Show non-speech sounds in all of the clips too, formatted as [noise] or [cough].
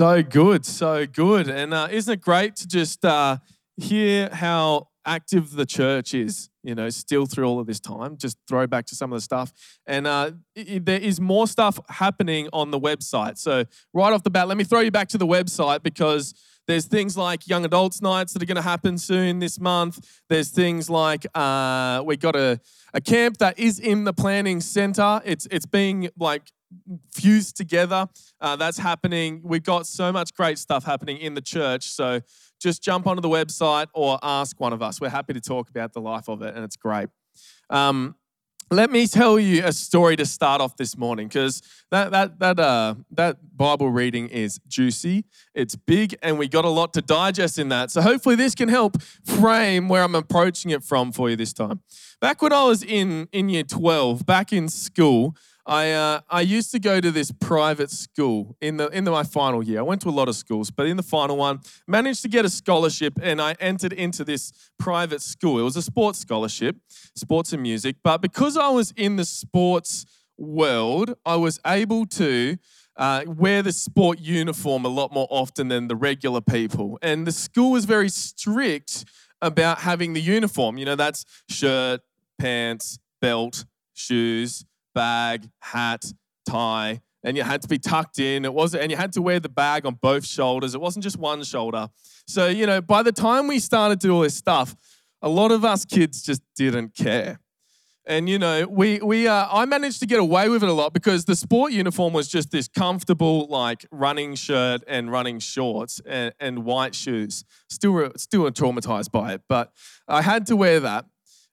So good, so good. And uh, isn't it great to just uh, hear how active the church is, you know, still through all of this time? Just throw back to some of the stuff. And uh, there is more stuff happening on the website. So, right off the bat, let me throw you back to the website because there's things like young adults nights that are going to happen soon this month. There's things like uh, we got a, a camp that is in the planning center. It's it's being like fused together. Uh, that's happening. We've got so much great stuff happening in the church. So just jump onto the website or ask one of us. We're happy to talk about the life of it, and it's great. Um, let me tell you a story to start off this morning because that that that uh that Bible reading is juicy, it's big, and we got a lot to digest in that. So hopefully this can help frame where I'm approaching it from for you this time. Back when I was in in year 12, back in school, I, uh, I used to go to this private school in the in the, my final year. I went to a lot of schools, but in the final one, managed to get a scholarship, and I entered into this private school. It was a sports scholarship, sports and music. But because I was in the sports world, I was able to uh, wear the sport uniform a lot more often than the regular people. And the school was very strict about having the uniform. You know, that's shirt, pants, belt, shoes bag, hat, tie, and you had to be tucked in. It was and you had to wear the bag on both shoulders. It wasn't just one shoulder. So, you know, by the time we started to do all this stuff, a lot of us kids just didn't care. And you know, we we uh, I managed to get away with it a lot because the sport uniform was just this comfortable like running shirt and running shorts and, and white shoes. Still still traumatized by it, but I had to wear that.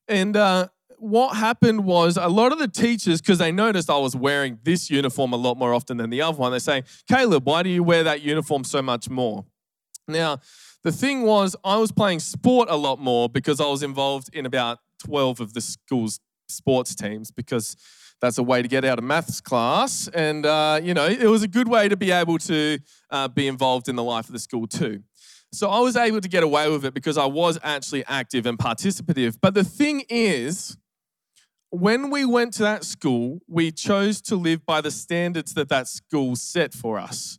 And uh, what happened was a lot of the teachers, because they noticed I was wearing this uniform a lot more often than the other one, they say, Caleb, why do you wear that uniform so much more? Now, the thing was, I was playing sport a lot more because I was involved in about 12 of the school's sports teams because that's a way to get out of maths class. And, uh, you know, it was a good way to be able to uh, be involved in the life of the school too. So I was able to get away with it because I was actually active and participative. But the thing is, when we went to that school, we chose to live by the standards that that school set for us.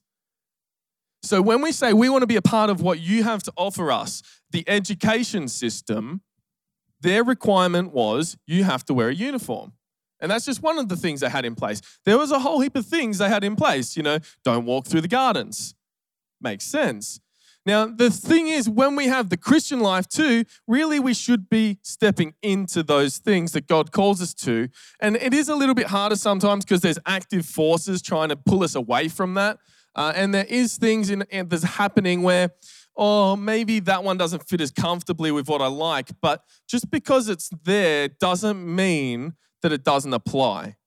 So when we say we want to be a part of what you have to offer us, the education system, their requirement was you have to wear a uniform. And that's just one of the things they had in place. There was a whole heap of things they had in place. You know, don't walk through the gardens. Makes sense. Now, the thing is, when we have the Christian life too, really we should be stepping into those things that God calls us to. And it is a little bit harder sometimes because there's active forces trying to pull us away from that. Uh, and there is things in, in that's happening where, oh, maybe that one doesn't fit as comfortably with what I like. But just because it's there doesn't mean that it doesn't apply.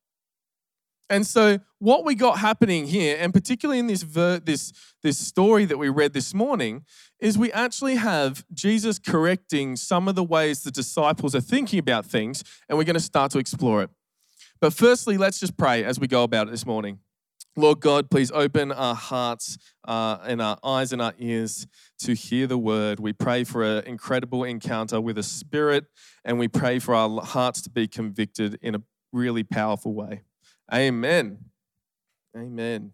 And so, what we got happening here, and particularly in this, ver- this, this story that we read this morning, is we actually have Jesus correcting some of the ways the disciples are thinking about things, and we're going to start to explore it. But firstly, let's just pray as we go about it this morning. Lord God, please open our hearts uh, and our eyes and our ears to hear the word. We pray for an incredible encounter with a spirit, and we pray for our hearts to be convicted in a really powerful way. Amen. Amen.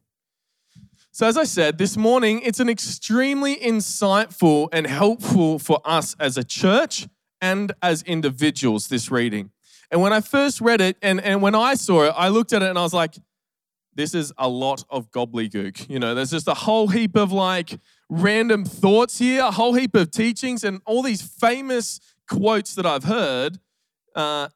So, as I said this morning, it's an extremely insightful and helpful for us as a church and as individuals, this reading. And when I first read it and, and when I saw it, I looked at it and I was like, this is a lot of gobbledygook. You know, there's just a whole heap of like random thoughts here, a whole heap of teachings, and all these famous quotes that I've heard, uh,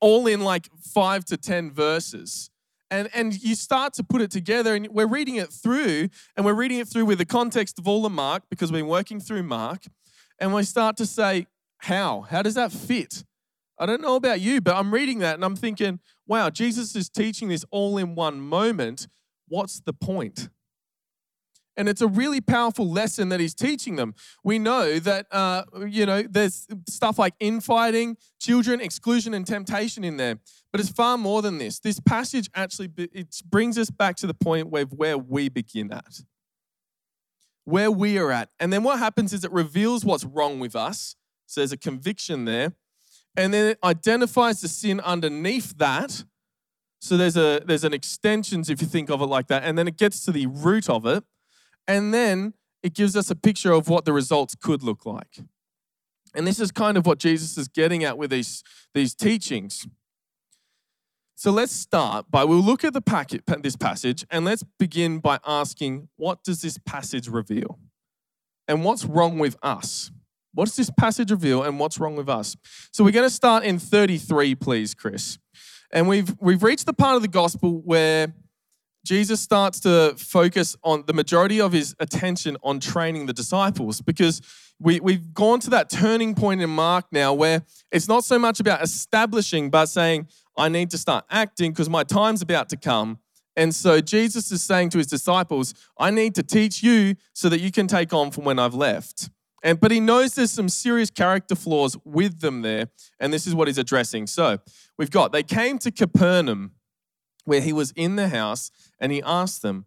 all in like five to 10 verses and and you start to put it together and we're reading it through and we're reading it through with the context of all the mark because we've been working through mark and we start to say how? How does that fit? I don't know about you but i'm reading that and i'm thinking wow jesus is teaching this all in one moment. What's the point and it's a really powerful lesson that he's teaching them. We know that, uh, you know, there's stuff like infighting, children, exclusion, and temptation in there. But it's far more than this. This passage actually it brings us back to the point where, where we begin at, where we are at. And then what happens is it reveals what's wrong with us. So there's a conviction there. And then it identifies the sin underneath that. So there's a there's an extensions if you think of it like that. And then it gets to the root of it And then it gives us a picture of what the results could look like. And this is kind of what Jesus is getting at with these, these teachings. So let's start by we'll look at the packet, this passage and let's begin by asking what does this passage reveal? And what's wrong with us? What does this passage reveal and what's wrong with us? So we're going to start in 33, please, Chris. And we've we've reached the part of the gospel where Jesus starts to focus on the majority of his attention on training the disciples because we, we've gone to that turning point in Mark now where it's not so much about establishing, but saying, I need to start acting because my time's about to come. And so Jesus is saying to his disciples, I need to teach you so that you can take on from when I've left. And but he knows there's some serious character flaws with them there, and this is what he's addressing. So we've got they came to Capernaum where he was in the house and he asked them,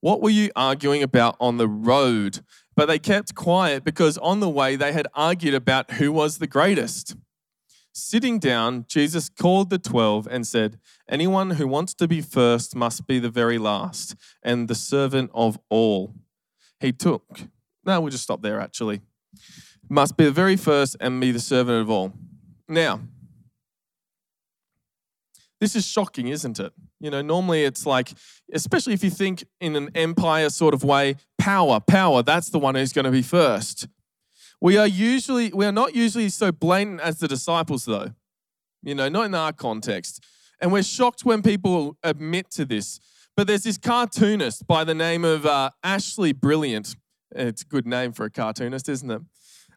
What were you arguing about on the road? But they kept quiet because on the way they had argued about who was the greatest. Sitting down, Jesus called the twelve and said, Anyone who wants to be first must be the very last and the servant of all. He took, no, we'll just stop there actually. Must be the very first and be the servant of all. Now, this is shocking, isn't it? You know, normally it's like, especially if you think in an empire sort of way, power, power, that's the one who's going to be first. We are usually, we are not usually so blatant as the disciples, though. You know, not in our context. And we're shocked when people admit to this. But there's this cartoonist by the name of uh, Ashleigh Brilliant. It's a good name for a cartoonist, isn't it?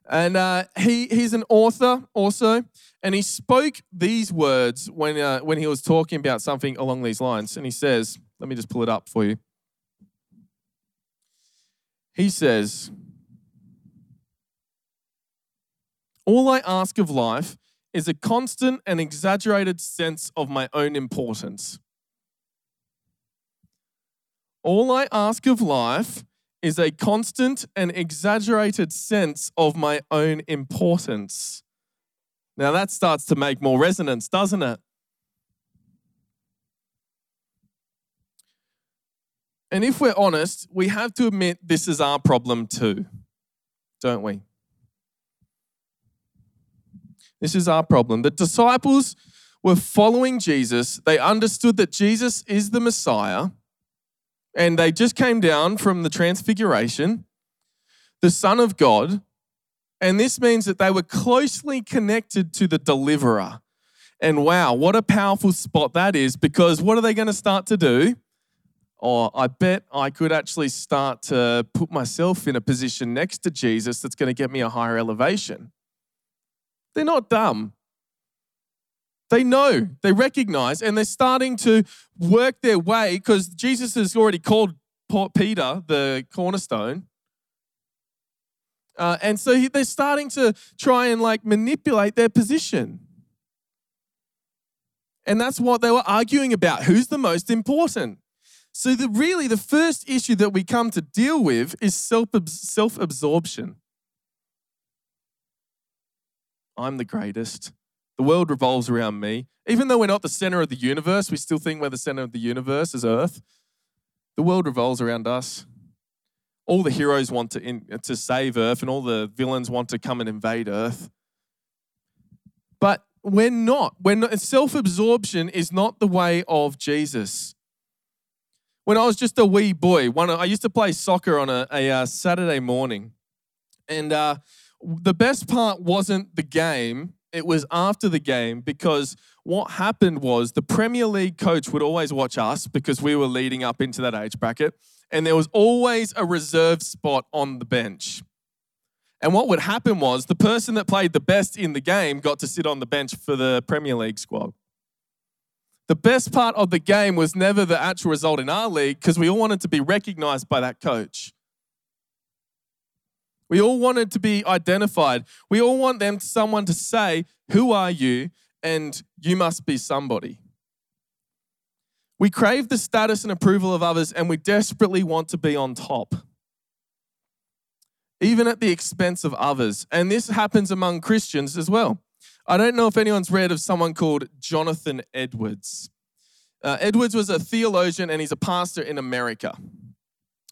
And uh, he, he's an author also. And he spoke these words when, uh, when he was talking about something along these lines. And he says, let me just pull it up for you. He says, All I ask of life is a constant and exaggerated sense of my own importance. All I ask of life is a constant and exaggerated sense of my own importance. Now that starts to make more resonance, doesn't it? And if we're honest, we have to admit this is our problem too, don't we? This is our problem. The disciples were following Jesus. They understood that Jesus is the Messiah and they just came down from the transfiguration, the Son of God. And this means that they were closely connected to the deliverer. And wow, what a powerful spot that is because what are they going to start to do? Oh, I bet I could actually start to put myself in a position next to Jesus that's going to get me a higher elevation. They're not dumb. They know, they recognize, and they're starting to work their way because Jesus has already called Peter the cornerstone. Uh, and so he, they're starting to try and like manipulate their position. And that's what they were arguing about. Who's the most important? So, the, really, the first issue that we come to deal with is self absorption. I'm the greatest. The world revolves around me. Even though we're not the center of the universe, we still think we're the center of the universe as Earth. The world revolves around us. All the heroes want to, in, to save Earth, and all the villains want to come and invade Earth. But we're not. We're not self absorption is not the way of Jesus. When I was just a wee boy, one, I used to play soccer on a, a, uh, Saturday morning. And uh, the best part wasn't the game, it was after the game because what happened was the Premier League coach would always watch us because we were leading up into that age bracket, and there was always a reserve spot on the bench. And what would happen was the person that played the best in the game got to sit on the bench for the Premier League squad. The best part of the game was never the actual result in our league because we all wanted to be recognized by that coach. We all wanted to be identified. We all want them someone to say, "Who are you?" and "You must be somebody." We crave the status and approval of others and we desperately want to be on top. Even at the expense of others. And this happens among Christians as well. I don't know if anyone's read of someone called Jonathan Edwards. Uh, Edwards was a theologian and he's a pastor in America.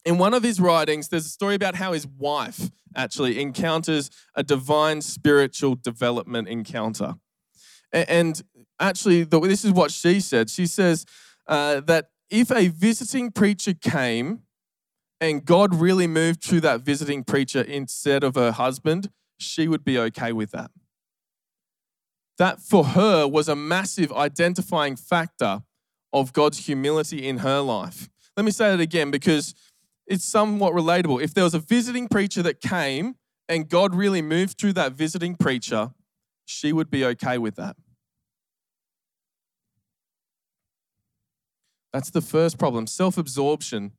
In one of his writings, there's a story about how his wife actually encounters a divine spiritual development encounter. And actually, this is what she said. She says uh, that if a visiting preacher came and God really moved through that visiting preacher instead of her husband, she would be okay with that. That for her was a massive identifying factor of God's humility in her life. Let me say that again because it's somewhat relatable. If there was a visiting preacher that came and God really moved through that visiting preacher, she would be okay with that. That's the first problem self absorption.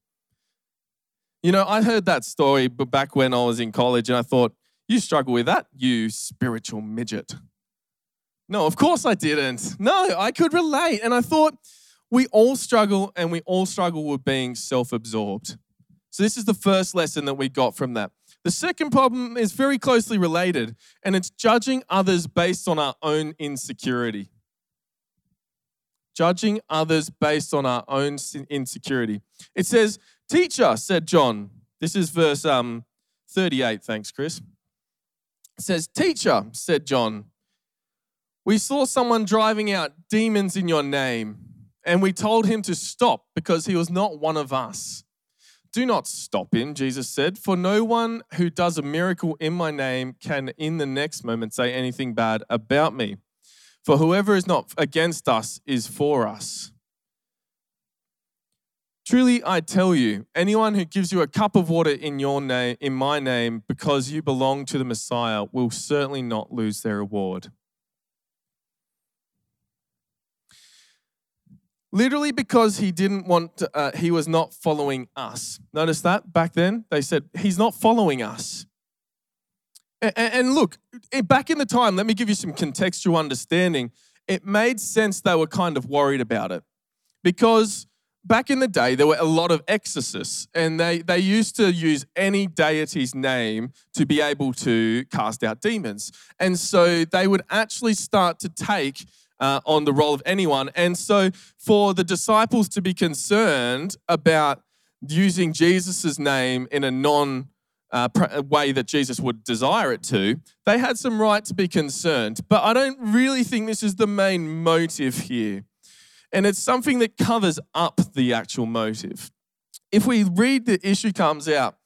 You know, I heard that story back when I was in college and I thought, you struggle with that, you spiritual midget. No, of course I didn't. No, I could relate. And I thought, we all struggle and we all struggle with being self absorbed. So, this is the first lesson that we got from that. The second problem is very closely related, and it's judging others based on our own insecurity. Judging others based on our own insecurity. It says, Teacher, said John. This is verse um, 38. Thanks, Chris. It says, Teacher, said John, we saw someone driving out demons in your name, and we told him to stop because he was not one of us. Do not stop him, Jesus said, for no one who does a miracle in my name can in the next moment say anything bad about me. For whoever is not against us is for us. Truly, I tell you, anyone who gives you a cup of water in your name, in my name, because you belong to the Messiah, will certainly not lose their reward. Literally because he didn't want to, uh, he was not following us. Notice that back then they said he's not following us. And, and look back in the time let me give you some contextual understanding. It made sense they were kind of worried about it. Because back in the day there were a lot of exorcists and they, they used to use any deity's name to be able to cast out demons. And so they would actually start to take uh, on the role of anyone. And so, for the disciples to be concerned about using Jesus' name in a non uh, way that Jesus would desire it to, they had some right to be concerned. But I don't really think this is the main motive here. And it's something that covers up the actual motive. If we read the issue comes out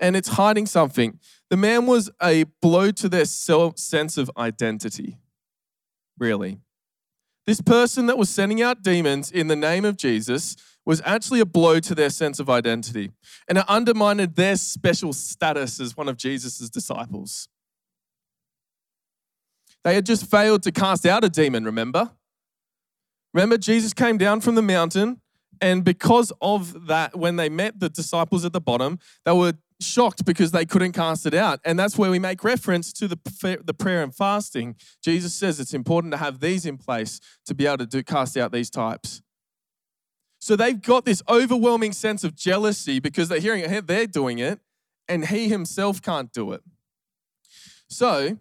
and it's hiding something, the man was a blow to their self sense of identity, really. This person that was sending out demons in the name of Jesus was actually a blow to their sense of identity, and it undermined their special status as one of Jesus' disciples. They had just failed to cast out a demon, remember? Remember, Jesus came down from the mountain, and because of that, when they met the disciples at the bottom, they were shocked because they couldn't cast it out. And that's where we make reference to the, the prayer and fasting. Jesus says it's important to have these in place to be able to do, cast out these types. So they've got this overwhelming sense of jealousy because they're hearing it, they're doing it, and he himself can't do it. So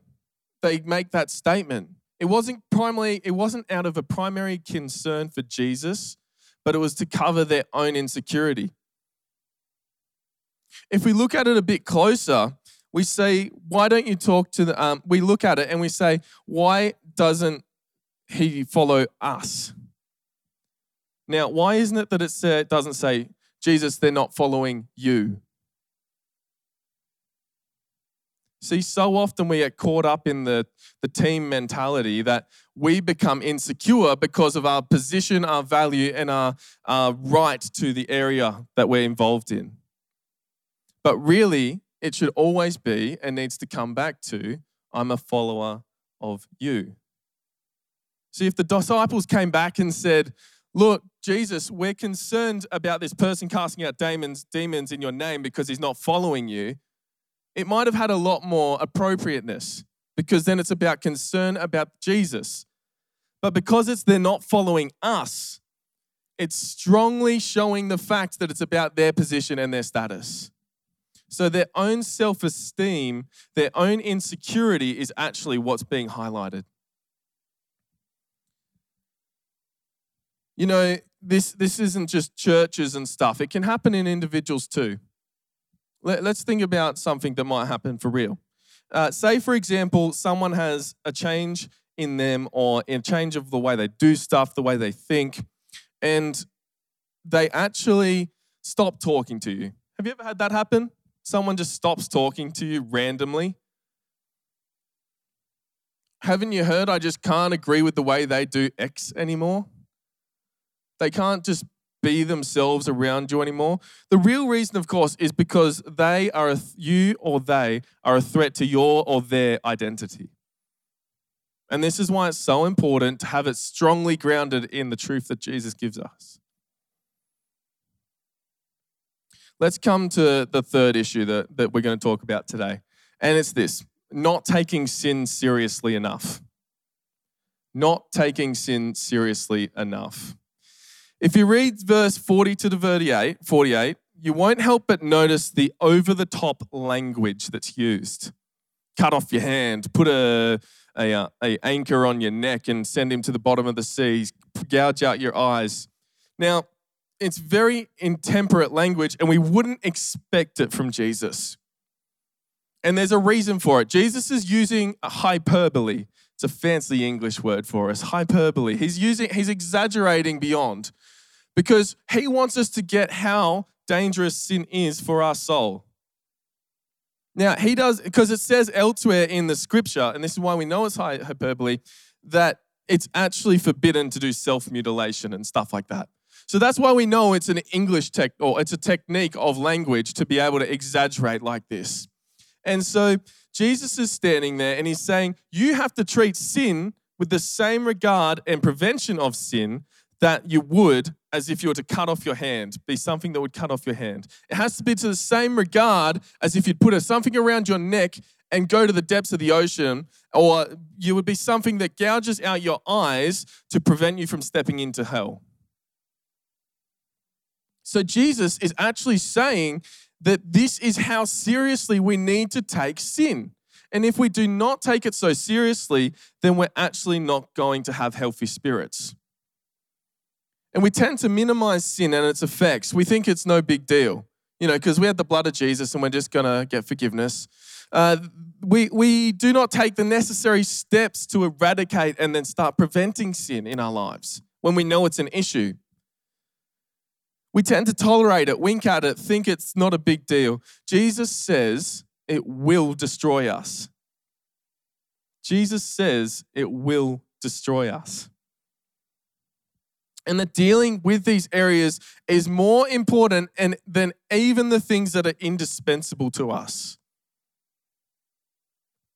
they make that statement. It wasn't primarily, it wasn't out of a primary concern for Jesus, but it was to cover their own insecurity. If we look at it a bit closer, we say, why don't you talk to the, um, we look at it and we say, why doesn't he follow us? Now, why isn't it that it doesn't say, Jesus, they're not following you? See, so often we get caught up in the, the team mentality that we become insecure because of our position, our value, and our, our right to the area that we're involved in. But really, it should always be and needs to come back to I'm a follower of you. See, if the disciples came back and said, Look, Jesus, we're concerned about this person casting out demons, demons in your name because he's not following you, it might have had a lot more appropriateness because then it's about concern about Jesus. But because it's they're not following us, it's strongly showing the fact that it's about their position and their status. So their own self esteem, their own insecurity is actually what's being highlighted. You know, this, this isn't just churches and stuff, it can happen in individuals too. Let, us think about something that might happen for real. Uh, say, for example, someone has a change in them or a change of the way they do stuff, the way they think, and they actually stop talking to you. Have you ever had that happen? Someone just stops talking to you randomly. Haven't you heard I just can't agree with the way they do X anymore? They can't just be themselves around you anymore. The real reason, of course, is because they are a, you or they are a threat to your or their identity. And this is why it's so important to have it strongly grounded in the truth that Jesus gives us. Let's come to the third issue that, that we're going to talk about today. And it's this not taking sin seriously enough. Not taking sin seriously enough. If you read verse 40 to the 48, 48 you won't help but notice the over the top language that's used. Cut off your hand, put a, a, uh, a, anchor on your neck and send him to the bottom of the seas, gouge out your eyes. Now, it's very intemperate language, and we wouldn't expect it from Jesus. And there's a reason for it. Jesus is using a hyperbole. It's a fancy English word for us, hyperbole. He's using, he's exaggerating beyond because he wants us to get how dangerous sin is for our soul. Now, he does, because it says elsewhere in the scripture, and this is why we know it's hyperbole, that it's actually forbidden to do self mutilation and stuff like that. So that's why we know it's an English tech, or it's a technique of language to be able to exaggerate like this. And so Jesus is standing there and he's saying, You have to treat sin with the same regard and prevention of sin that you would as if you were to cut off your hand, be something that would cut off your hand. It has to be to the same regard as if you'd put a, something around your neck and go to the depths of the ocean, or you would be something that gouges out your eyes to prevent you from stepping into hell. So Jesus is actually saying that this is how seriously we need to take sin. And if we do not take it so seriously, then we're actually not going to have healthy spirits. And we tend to minimize sin and its effects. We think it's no big deal, you know, because we have the blood of Jesus and we're just going to get forgiveness. Uh, we, we do not take the necessary steps to eradicate and then start preventing sin in our lives when we know it's an issue. We tend to tolerate it, wink at it, think it's not a big deal. Jesus says it will destroy us. Jesus says it will destroy us and that dealing with these areas is more important and, than even the things that are indispensable to us.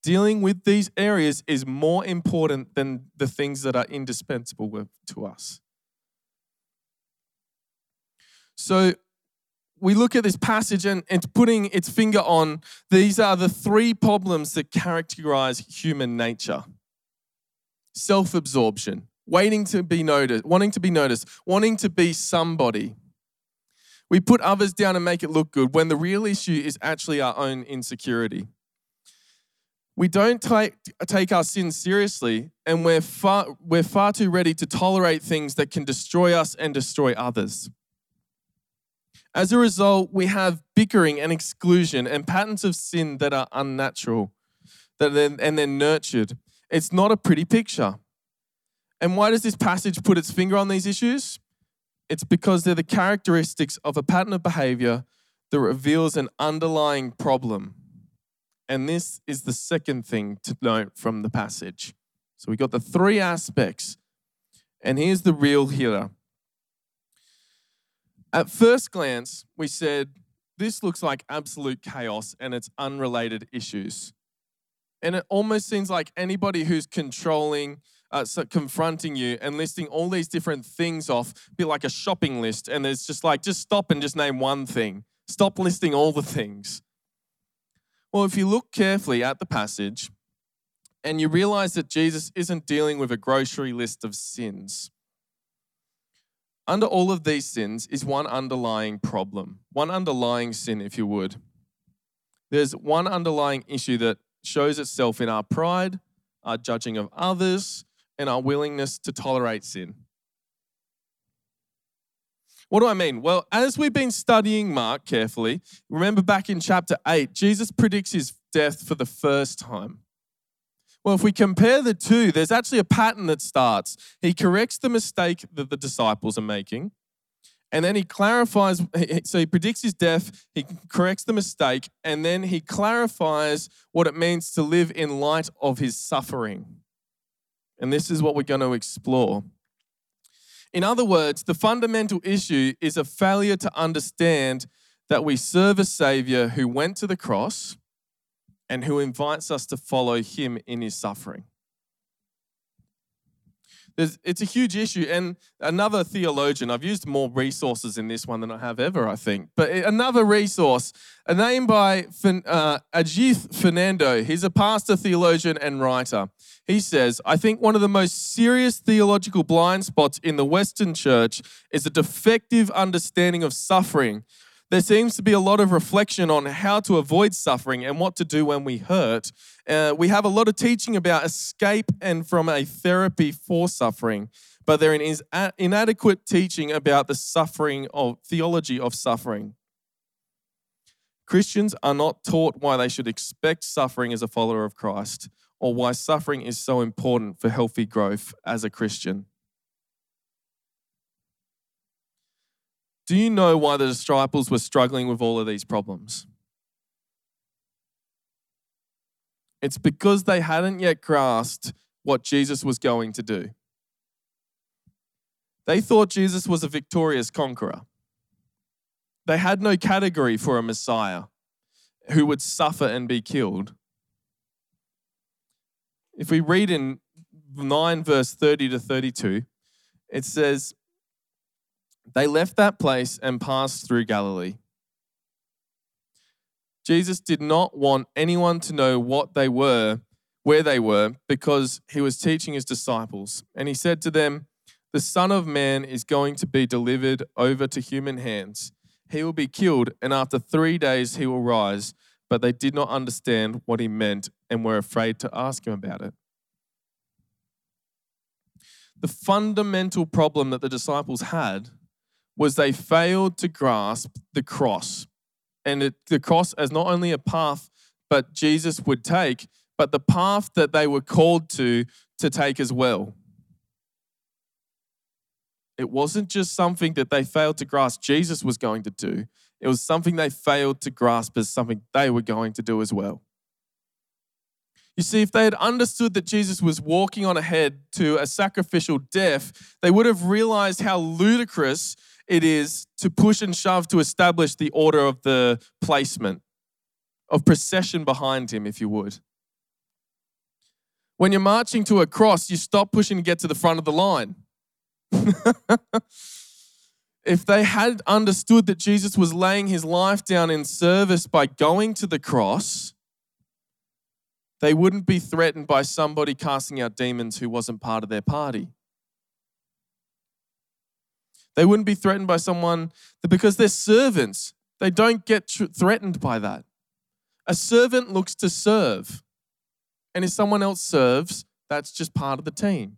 Dealing with these areas is more important than the things that are indispensable to us. So we look at this passage and it's putting its finger on these are the three problems that characterize human nature self absorption, waiting to be noticed, wanting to be noticed, wanting to be somebody. We put others down and make it look good when the real issue is actually our own insecurity. We don't take, take our sins seriously, and we're far, we're far too ready to tolerate things that can destroy us and destroy others. As a result, we have bickering and exclusion and patterns of sin that are unnatural that and they're nurtured. It's not a pretty picture. And why does this passage put its finger on these issues? It's because they're the characteristics of a pattern of behavior that reveals an underlying problem. And this is the second thing to note from the passage. So we got the three aspects. And here's the real hitter. At first glance, we said this looks like absolute chaos and it's unrelated issues. And it almost seems like anybody who's controlling, uh, so confronting you and listing all these different things off, be like a shopping list. And there's just like, just stop and just name one thing. Stop listing all the things. Well, if you look carefully at the passage and you realize that Jesus isn't dealing with a grocery list of sins, under all of these sins is one underlying problem, one underlying sin, if you would. There's one underlying issue that shows itself in our pride, our judging of others, and our willingness to tolerate sin. What do I mean? Well, as we've been studying Mark carefully, remember back in chapter 8, Jesus predicts his death for the first time. Well, if we compare the two, there's actually a pattern that starts. He corrects the mistake that the disciples are making, and then he clarifies, so he predicts his death, he corrects the mistake, and then he clarifies what it means to live in light of his suffering. And this is what we're going to explore. In other words, the fundamental issue is a failure to understand that we serve a Savior who went to the cross and who invites us to follow him in his suffering. There's, it's a huge issue. And another theologian, I've used more resources in this one than I have ever, I think. But another resource, a name by uh, Ajith Fernando. He's a pastor, theologian, and writer. He says, I think one of the most serious theological blind spots in the Western church is a defective understanding of suffering. There seems to be a lot of reflection on how to avoid suffering and what to do when we hurt. Uh, we have a lot of teaching about escape and from a therapy for suffering, but there is inadequate teaching about the suffering of theology of suffering. Christians are not taught why they should expect suffering as a follower of Christ or why suffering is so important for healthy growth as a Christian. Do you know why the disciples were struggling with all of these problems? It's because they hadn't yet grasped what Jesus was going to do. They thought Jesus was a victorious conqueror. They had no category for a Messiah who would suffer and be killed. If we read in 9, verse 30 to 32, it says, They left that place and passed through Galilee. Jesus did not want anyone to know what they were, where they were, because he was teaching his disciples. And he said to them, The Son of Man is going to be delivered over to human hands. He will be killed, and after three days he will rise but they did not understand what he meant and were afraid to ask him about it. The fundamental problem that the disciples had was they failed to grasp the cross. And it, the cross as not only a path but Jesus would take, but the path that they were called to to take as well. It wasn't just something that they failed to grasp Jesus was going to do, it was something they failed to grasp as something they were going to do as well. You see, if they had understood that Jesus was walking on ahead to a sacrificial death, they would have realized how ludicrous it is to push and shove to establish the order of the placement, of procession behind him, if you would. When you're marching to a cross, you stop pushing to get to the front of the line. [laughs] if they had understood that Jesus was laying his life down in service by going to the cross, they wouldn't be threatened by somebody casting out demons who wasn't part of their party. They wouldn't be threatened by someone that because they're servants, they don't get threatened by that. A servant looks to serve. And if someone else serves, that's just part of the team.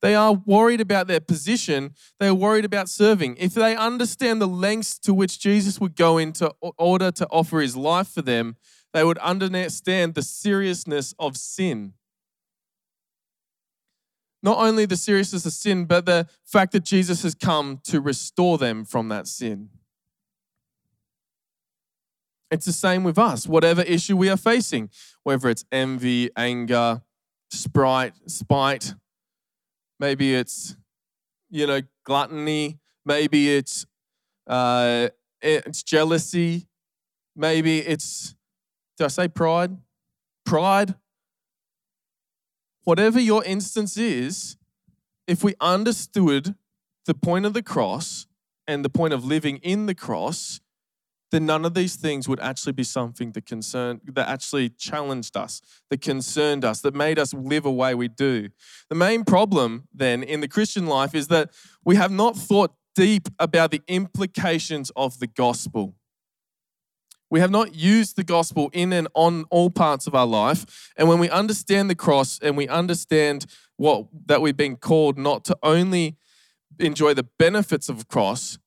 They are worried about their position. They are worried about serving. If they understand the lengths to which Jesus would go into order to offer his life for them, they would understand the seriousness of sin. Not only the seriousness of sin, but the fact that Jesus has come to restore them from that sin. It's the same with us, whatever issue we are facing, whether it's envy, anger, sprite, spite, Maybe it's, you know, gluttony. Maybe it's uh, it's jealousy. Maybe it's, did I say pride? Pride. Whatever your instance is, if we understood the point of the cross and the point of living in the cross, then none of these things would actually be something that concerned that actually challenged us, that concerned us, that made us live a way we do. The main problem then in the Christian life is that we have not thought deep about the implications of the gospel. We have not used the gospel in and on all parts of our life. And when we understand the cross and we understand what that we've been called not to only enjoy the benefits of a cross,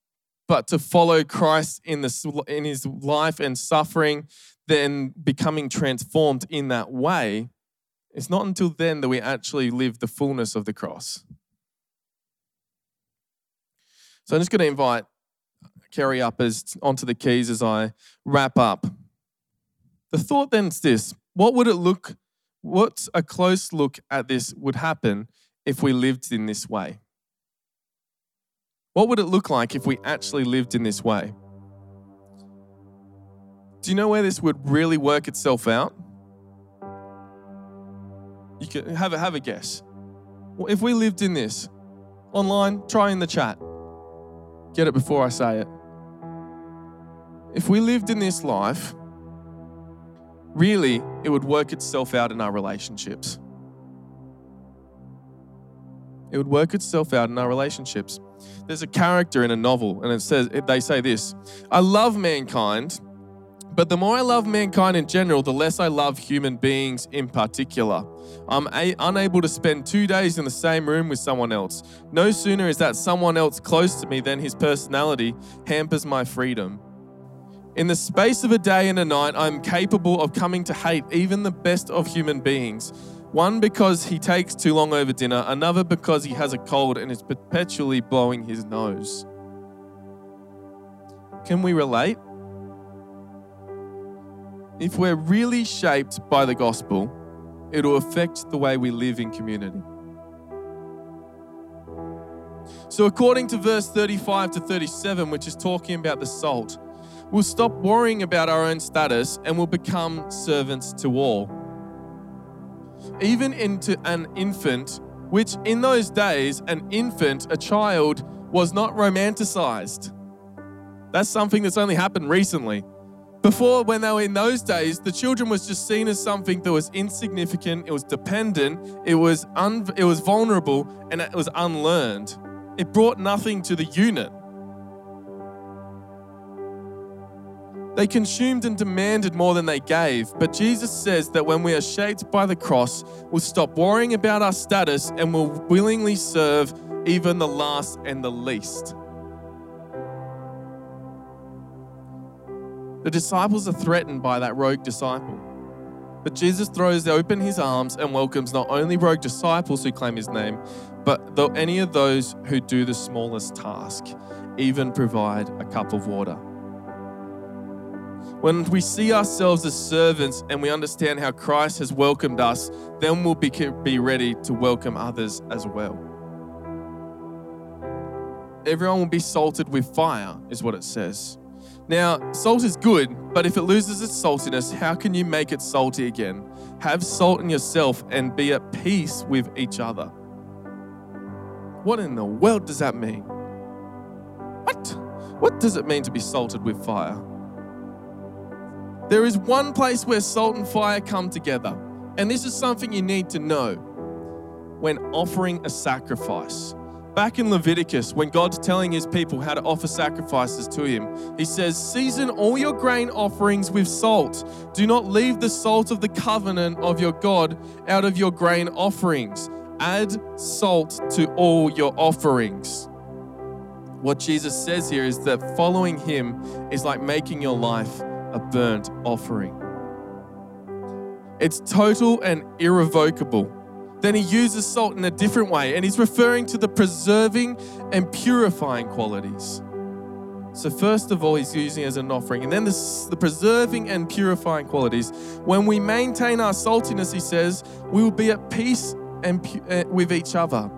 but to follow Christ in, the, in his life and suffering, then becoming transformed in that way, it's not until then that we actually live the fullness of the cross. So I'm just going to invite Kerry up as onto the keys as I wrap up. The thought then is this: What would it look? What a close look at this would happen if we lived in this way? What would it look like if we actually lived in this way? Do you know where this would really work itself out? You can have a, have a guess. If we lived in this online, try in the chat. Get it before I say it. If we lived in this life, really, it would work itself out in our relationships. It would work itself out in our relationships. There's a character in a novel, and it says they say this: "I love mankind, but the more I love mankind in general, the less I love human beings in particular. I'm a- unable to spend two days in the same room with someone else. No sooner is that someone else close to me than his personality hampers my freedom." In the space of a day and a night, I'm capable of coming to hate even the best of human beings. One because he takes too long over dinner, another because he has a cold and is perpetually blowing his nose. Can we relate? If we're really shaped by the gospel, it'll affect the way we live in community. So, according to verse 35 to 37, which is talking about the salt, We'll stop worrying about our own status and we'll become servants to all. Even into an infant, which in those days, an infant, a child, was not romanticized. That's something that's only happened recently. Before, when they were in those days, the children was just seen as something that was insignificant, it was dependent, it was, un- it was vulnerable, and it was unlearned. It brought nothing to the unit. They consumed and demanded more than they gave. But Jesus says that when we are shaped by the cross, we'll stop worrying about our status and we'll willingly serve even the last and the least. The disciples are threatened by that rogue disciple. But Jesus throws open his arms and welcomes not only rogue disciples who claim his name, but any of those who do the smallest task, even provide a cup of water. When we see ourselves as servants and we understand how Christ has welcomed us, then we'll be, be ready to welcome others as well. Everyone will be salted with fire, is what it says. Now, salt is good, but if it loses its saltiness, how can you make it salty again? Have salt in yourself and be at peace with each other. What in the world does that mean? What? What does it mean to be salted with fire? There is one place where salt and fire come together. And this is something you need to know when offering a sacrifice. Back in Leviticus, when God's telling his people how to offer sacrifices to him, he says, Season all your grain offerings with salt. Do not leave the salt of the covenant of your God out of your grain offerings. Add salt to all your offerings. What Jesus says here is that following him is like making your life a burnt offering. It's total and irrevocable. Then he uses salt in a different way, and he's referring to the preserving and purifying qualities. So, first of all, he's using it as an offering. And then the, the preserving and purifying qualities. When we maintain our saltiness, he says, we will be at peace and uh, with each other.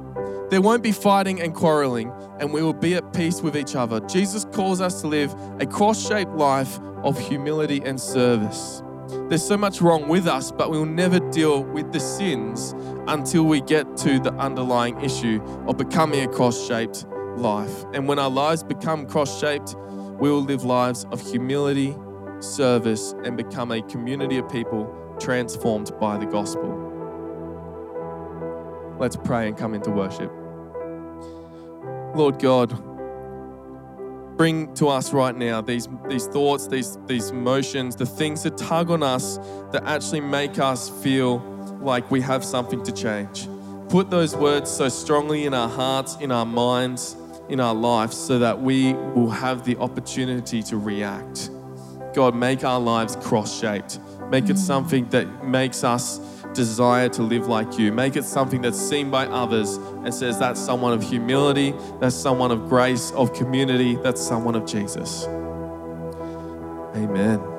There won't be fighting and quarreling, and we will be at peace with each other. Jesus calls us to live a cross shaped life of humility and service. There's so much wrong with us, but we'll never deal with the sins until we get to the underlying issue of becoming a cross shaped life. And when our lives become cross shaped, we will live lives of humility, service, and become a community of people transformed by the gospel. Let's pray and come into worship. Lord God, bring to us right now these, these thoughts, these, these emotions, the things that tug on us that actually make us feel like we have something to change. Put those words so strongly in our hearts, in our minds, in our lives, so that we will have the opportunity to react. God, make our lives cross shaped. Make it something that makes us desire to live like you. Make it something that's seen by others and says that's someone of humility, that's someone of grace, of community, that's someone of Jesus. Amen.